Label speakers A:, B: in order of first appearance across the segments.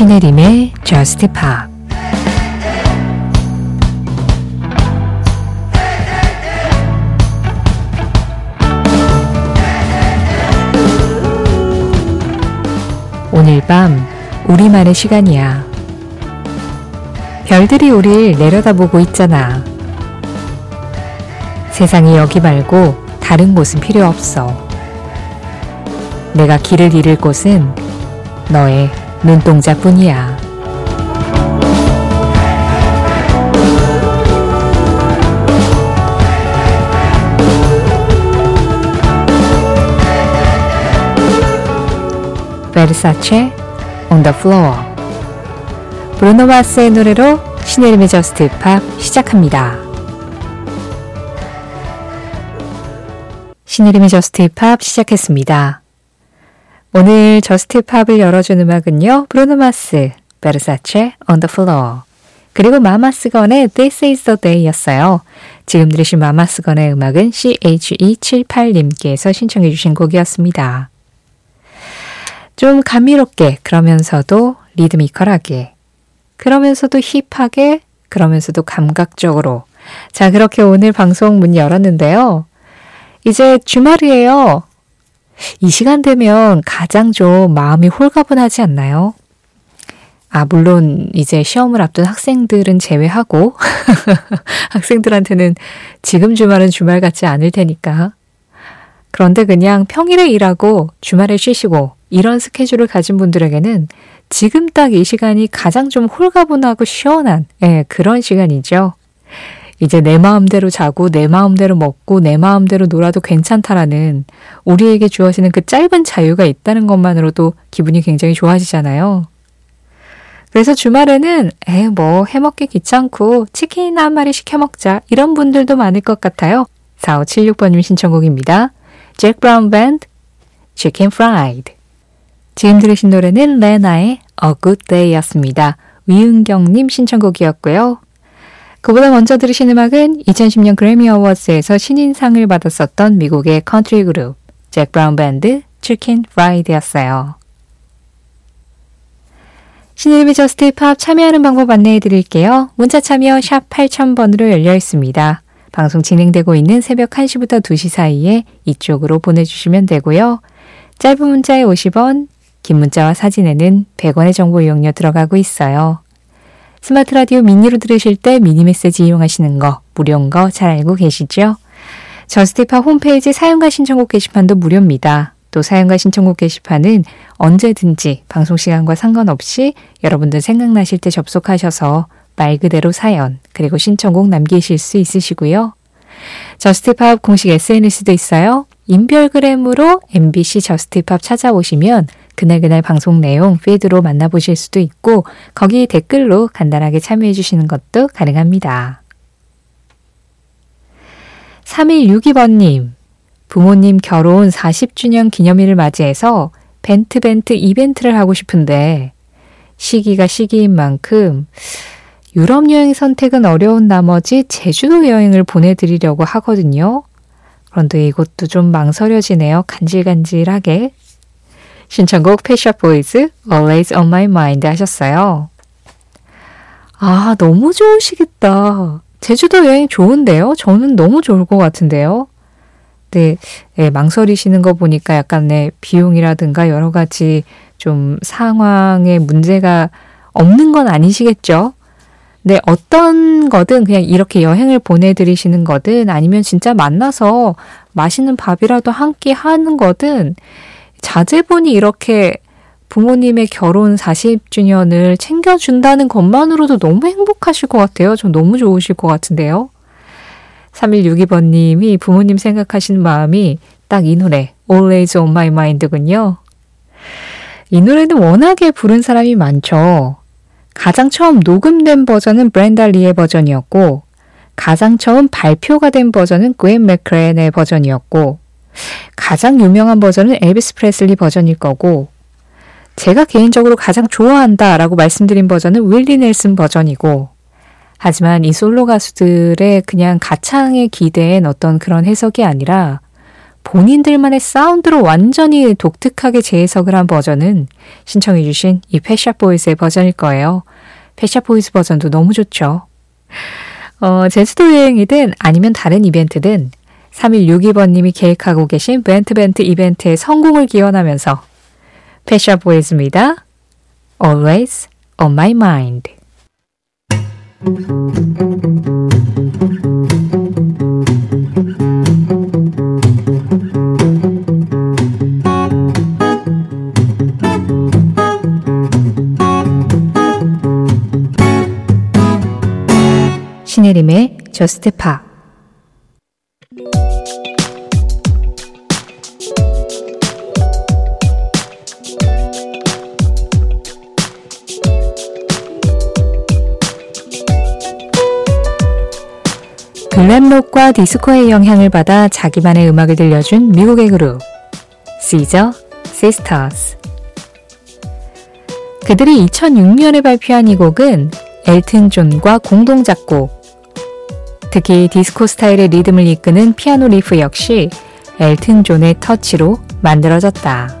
A: 신혜림의 Just Pop 오늘 밤 우리만의 시간이야. 별들이 우릴 내려다보고 있잖아. 세상이 여기 말고 다른 곳은 필요 없어. 내가 길을 잃을 곳은 너의 눈동자뿐이야. 베르사체 On the Floor 브루노 마스의 노래로 신혜림의 저스트 팝 시작합니다. 신혜림의 Just Pop 시작했습니다. 오늘 Just Pop을 열어준 음악은요. 브루노 마스, Versace On the Floor 그리고 마마스건의 This is the Day였어요. 지금 들으신 마마스건의 음악은 CHE78님께서 신청해 주신 곡이었습니다. 좀 감미롭게 그러면서도 리드미컬하게 그러면서도 힙하게 그러면서도 감각적으로 자 그렇게 오늘 방송 문 열었는데요. 이제 주말이에요. 이 시간 되면 가장 좀 마음이 홀가분하지 않나요? 아, 물론 이제 시험을 앞둔 학생들은 제외하고 학생들한테는 지금 주말은 주말 같지 않을 테니까. 그런데 그냥 평일에 일하고 주말에 쉬시고 이런 스케줄을 가진 분들에게는 지금 딱 이 시간이 가장 좀 홀가분하고 시원한 예, 그런 시간이죠. 이제 내 마음대로 자고 내 마음대로 먹고 내 마음대로 놀아도 괜찮다라는 우리에게 주어지는 그 짧은 자유가 있다는 것만으로도 기분이 굉장히 좋아지잖아요. 그래서 주말에는 에 뭐 해먹기 귀찮고 치킨이나 한 마리 시켜 먹자 이런 분들도 많을 것 같아요. 4576번님 신청곡입니다. 잭 브라운 밴드 Chicken Fried 지금 들으신 노래는 레나의 A Good Day였습니다. 위은경님 신청곡이었고요. 그보다 먼저 들으신 음악은 2010년 그래미 어워즈에서 신인상을 받았었던 미국의 컨트리 그룹 잭 브라운 밴드 Chicken Fried였어요. 신혜림의 Just Pop 참여하는 방법 안내해 드릴게요. 문자 참여 샵 8000번으로 열려 있습니다. 방송 진행되고 있는 새벽 1시부터 2시 사이에 이쪽으로 보내주시면 되고요. 짧은 문자에 50원, 긴 문자와 사진에는 100원의 정보 이용료 들어가고 있어요. 스마트 라디오 미니로 들으실 때 미니 메시지 이용하시는 거 무료인 거 잘 알고 계시죠? 저스티파 홈페이지 사용과 신청곡 게시판도 무료입니다. 또 사용과 신청곡 게시판은 언제든지 방송 시간과 상관없이 여러분들 생각나실 때 접속하셔서 말 그대로 사연 그리고 신청곡 남기실 수 있으시고요. 저스티팝 공식 SNS도 있어요. 인별그램으로 MBC 저스티팝 찾아오시면 그날그날 방송 내용 피드로 만나보실 수도 있고 거기 댓글로 간단하게 참여해 주시는 것도 가능합니다. 3162번님, 부모님 결혼 40주년 기념일을 맞이해서 벤트 벤트 이벤트를 하고 싶은데 시기가 시기인 만큼 유럽 여행 선택은 어려운 나머지 제주도 여행을 보내드리려고 하거든요. 그런데 이것도 좀 망설여지네요. 간질간질하게. 신청곡 패셔 보이즈 Always on my mind 하셨어요. 아, 너무 좋으시겠다. 제주도 여행 좋은데요? 저는 너무 좋을 것 같은데요? 네, 네, 망설이시는 거 보니까 약간 네, 비용이라든가 여러 가지 좀 상황에 문제가 없는 건 아니시겠죠? 네, 어떤 거든 그냥 이렇게 여행을 보내드리시는 거든 아니면 진짜 만나서 맛있는 밥이라도 한 끼 하는 거든 자제분이 이렇게 부모님의 결혼 40주년을 챙겨준다는 것만으로도 너무 행복하실 것 같아요. 전 너무 좋으실 것 같은데요. 3162번님이 부모님 생각하시는 마음이 딱 이 노래, Always on my mind군요. 이 노래는 워낙에 부른 사람이 많죠. 가장 처음 녹음된 버전은 브렌다 리의 버전이었고, 가장 처음 발표가 된 버전은 그웬 맥크레이의 버전이었고, 가장 유명한 버전은 엘비스 프레슬리 버전일 거고 제가 개인적으로 가장 좋아한다 라고 말씀드린 버전은 윌리 넬슨 버전이고 하지만 이 솔로 가수들의 그냥 가창에 기대한 어떤 그런 해석이 아니라 본인들만의 사운드로 완전히 독특하게 재해석을 한 버전은 신청해주신 이 펫 샵 보이즈의 버전일 거예요. 펫 샵 보이즈 버전도 너무 좋죠. 어, 제주도 여행이든 아니면 다른 이벤트든 3162번님이 계획하고 계신 벤트벤트 이벤트의 성공을 기원하면서 펫 샵 보이즈입니다. Always on my mind. 신혜림의 Just Pop 글램록과 디스코의 영향을 받아 자기만의 음악을 들려준 미국의 그룹 시저 시스터스 그들이 2006년에 발표한 이 곡은 엘튼 존과 공동 작곡 특히 디스코 스타일의 리듬을 이끄는 피아노 리프 역시 엘튼 존의 터치로 만들어졌다.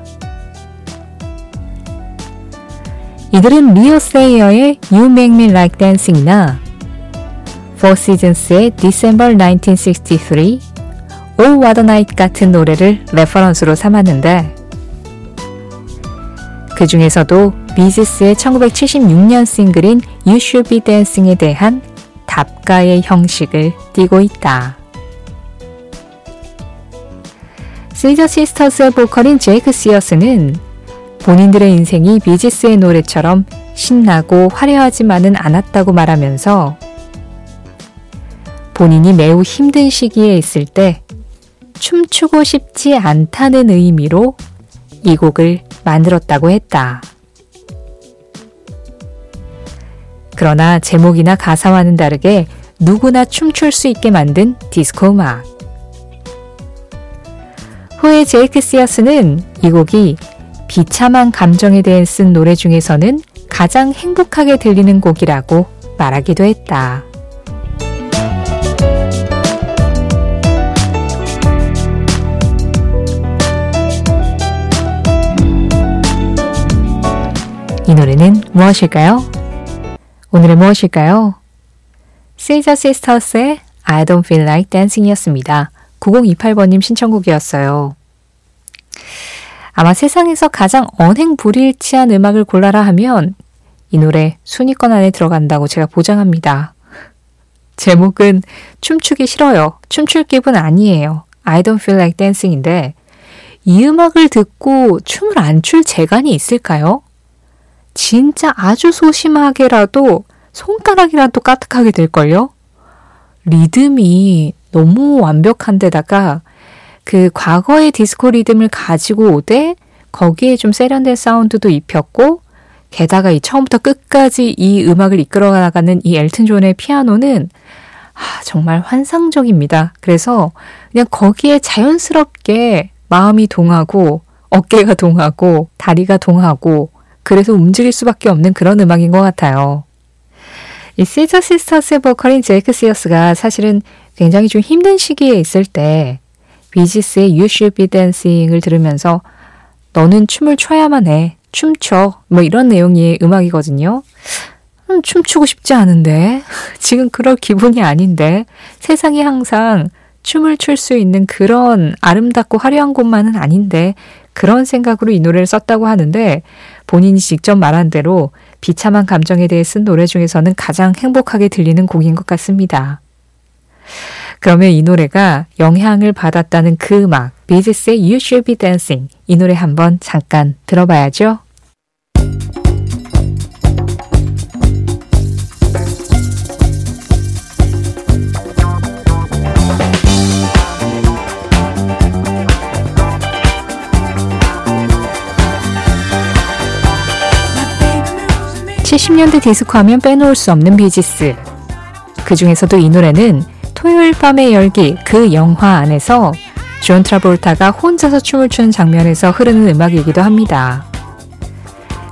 A: 이들은 리오 세이어의 You Make Me Like Dancing이나 Four Seasons의 December 1963, Oh What a Night 같은 노래를 reference로 삼았는데 그 중에서도 비지스의 1976년 싱글인 You Should Be Dancing에 대한 답가의 형식을 띠고 있다. 시저 시스터스의 보컬인 제이크 시어스는 본인들의 인생이 비지스의 노래처럼 신나고 화려하지만은 않았다고 말하면서 본인이 매우 힘든 시기에 있을 때 춤추고 싶지 않다는 의미로 이 곡을 만들었다고 했다. 그러나 제목이나 가사와는 다르게 누구나 춤출 수 있게 만든 디스코 음악. 후에 제이크 시어스는 이 곡이 비참한 감정에 대해 쓴 노래 중에서는 가장 행복하게 들리는 곡이라고 말하기도 했다. 이 노래는 무엇일까요? 오늘은 무엇일까요? 세이저 시스터스의 I don't feel like dancing이었습니다. 9028번님 신청곡이었어요. 아마 세상에서 가장 언행 불일치한 음악을 골라라 하면 이 노래 순위권 안에 들어간다고 제가 보장합니다. 제목은 춤추기 싫어요. 춤출 기분 아니에요. I don't feel like dancing인데 이 음악을 듣고 춤을 안 출 재간이 있을까요? 진짜 아주 소심하게라도 손가락이라도 까딱하게 될걸요? 리듬이 너무 완벽한 데다가 그 과거의 디스코 리듬을 가지고 오되 거기에 좀 세련된 사운드도 입혔고 게다가 이 처음부터 끝까지 이 음악을 이끌어 나가는 이 엘튼 존의 피아노는 아, 정말 환상적입니다. 그래서 그냥 거기에 자연스럽게 마음이 동하고 어깨가 동하고 다리가 동하고 그래서 움직일 수밖에 없는 그런 음악인 것 같아요. 이 시저 시스터스의 보컬인 제이크 시어스가 사실은 굉장히 좀 힘든 시기에 있을 때 비지스의 You Should Be Dancing을 들으면서 너는 춤을 춰야만 해. 춤춰. 뭐 이런 내용의 음악이거든요. 음, 춤추고 싶지 않은데. 지금 그럴 기분이 아닌데. 세상에 항상 춤을 출 수 있는 그런 아름답고 화려한 곳만은 아닌데. 그런 생각으로 이 노래를 썼다고 하는데 본인이 직접 말한 대로 비참한 감정에 대해 쓴 노래 중에서는 가장 행복하게 들리는 곡인 것 같습니다. 그러면 이 노래가 영향을 받았다는 그 음악, 비지스의 You Should Be Dancing 이 노래 한번 잠깐 들어봐야죠. 70년대 디스코 하면 빼놓을 수 없는 비지스. 그 중에서도 이 노래는 토요일 밤의 열기 그 영화 안에서 존 트라볼타가 혼자서 춤을 추는 장면에서 흐르는 음악이기도 합니다.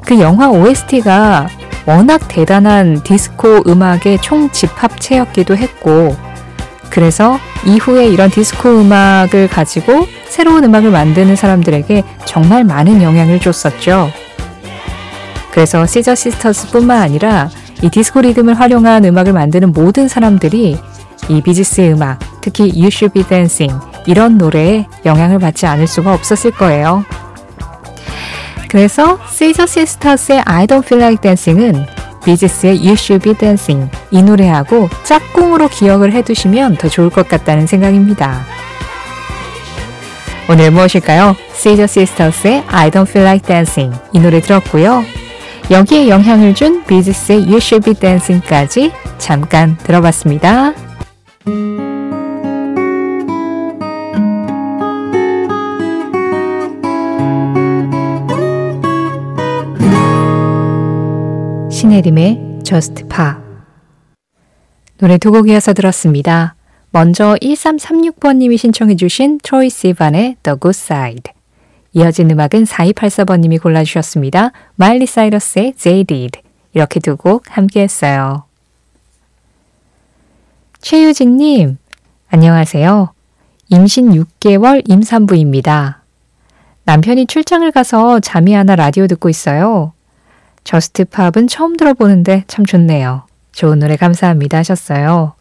A: 그 영화 OST가 워낙 대단한 디스코 음악의 총 집합체였기도 했고 그래서 이후에 이런 디스코 음악을 가지고 새로운 음악을 만드는 사람들에게 정말 많은 영향을 줬었죠. 그래서 시저 시스터스뿐만 아니라 이 디스코 리듬을 활용한 음악을 만드는 모든 사람들이 이 비지스의 음악, 특히 You Should Be Dancing 이런 노래에 영향을 받지 않을 수가 없었을 거예요. 그래서 시저 시스터스의 I Don't Feel Like Dancing은 비지스의 You Should Be Dancing 이 노래하고 짝꿍으로 기억을 해두시면 더 좋을 것 같다는 생각입니다. 오늘 무엇일까요? 시저 시스터스의 I Don't Feel Like Dancing 이 노래 들었고요. 여기에 영향을 준 비지스의 You Should Be Dancing까지 잠깐 들어봤습니다. 신혜림의 Just Pop 노래 두 곡 이어서 들었습니다. 먼저 1336번님이 신청해 주신 트로이 시반의 The Good Side 이어진 음악은 4284번님이 골라주셨습니다. 마일리 사이러스의 Jaded 이렇게 두 곡 함께 했어요. 최유진님 안녕하세요. 임신 6개월 임산부입니다. 남편이 출장을 가서 잠이 안 와 라디오 듣고 있어요. Just Pop은 처음 들어보는데 참 좋네요. 좋은 노래 감사합니다 하셨어요.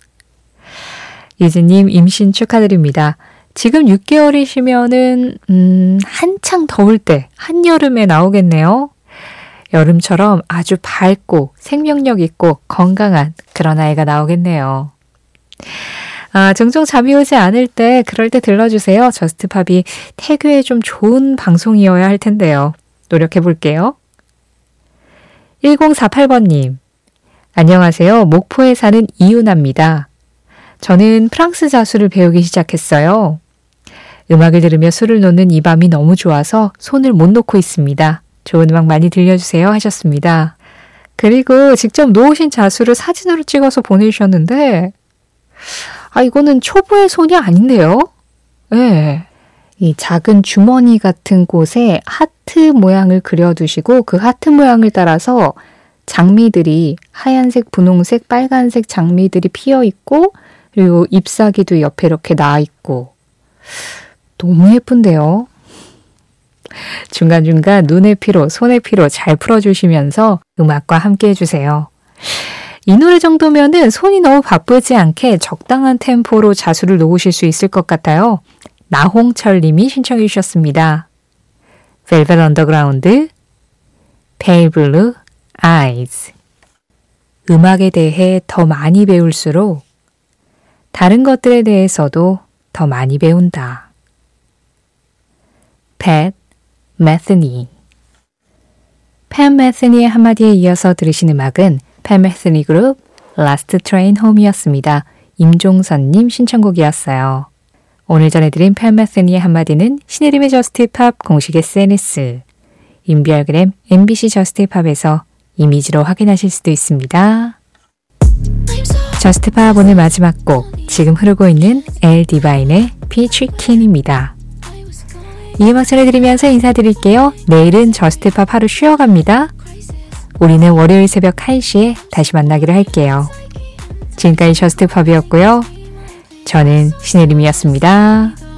A: 유진님 임신 축하드립니다. 지금 6개월이시면은, 음, 한창 더울 때, 한여름에 나오겠네요. 여름처럼 아주 밝고 생명력 있고 건강한 그런 아이가 나오겠네요. 아, 종종 잠이 오지 않을 때, 그럴 때 들러주세요. Just Pop이 태교에 좀 좋은 방송이어야 할 텐데요. 노력해 볼게요. 1048번님. 안녕하세요. 목포에 사는 이윤아입니다. 저는 프랑스 자수를 배우기 시작했어요. 음악을 들으며 술을 놓는 이 밤이 너무 좋아서 손을 못 놓고 있습니다. 좋은 음악 많이 들려주세요 하셨습니다. 그리고 직접 놓으신 자수를 사진으로 찍어서 보내주셨는데, 아, 이거는 초보의 손이 아닌데요? 예. 네. 이 작은 주머니 같은 곳에 하트 모양을 그려두시고 그 하트 모양을 따라서 장미들이 하얀색, 분홍색, 빨간색 장미들이 피어 있고 그리고 잎사귀도 옆에 이렇게 나 있고 너무 예쁜데요. 중간중간 눈의 피로, 손의 피로 잘 풀어주시면서 음악과 함께 해주세요. 이 노래 정도면은 손이 너무 바쁘지 않게 적당한 템포로 자수를 놓으실 수 있을 것 같아요. 나홍철 님이 신청해 주셨습니다. 벨벳 언더그라운드, Pale Blue Eyes. 음악에 대해 더 많이 배울수록 다른 것들에 대해서도 더 많이 배운다. 팻 메스니 팻 메스니의 한마디에 이어서 들으신 음악은 팻 메스니 그룹 Last Train Home이었습니다. 임종선님 신청곡이었어요. 오늘 전해드린 팻 메스니의 한마디는 신혜림의 Just Pop 공식 SNS, 인별그램 MBC Just Pop에서 이미지로 확인하실 수도 있습니다. Just Pop 오늘 마지막 곡, 지금 흐르고 있는 엘 디바인의 피치킨입니다. 이 음악 전해드리면서 인사드릴게요. 내일은 Just Pop 하루 쉬어갑니다. 우리는 월요일 새벽 1시에 다시 만나기로 할게요. 지금까지 저스트팝이었고요. 저는 신혜림이었습니다.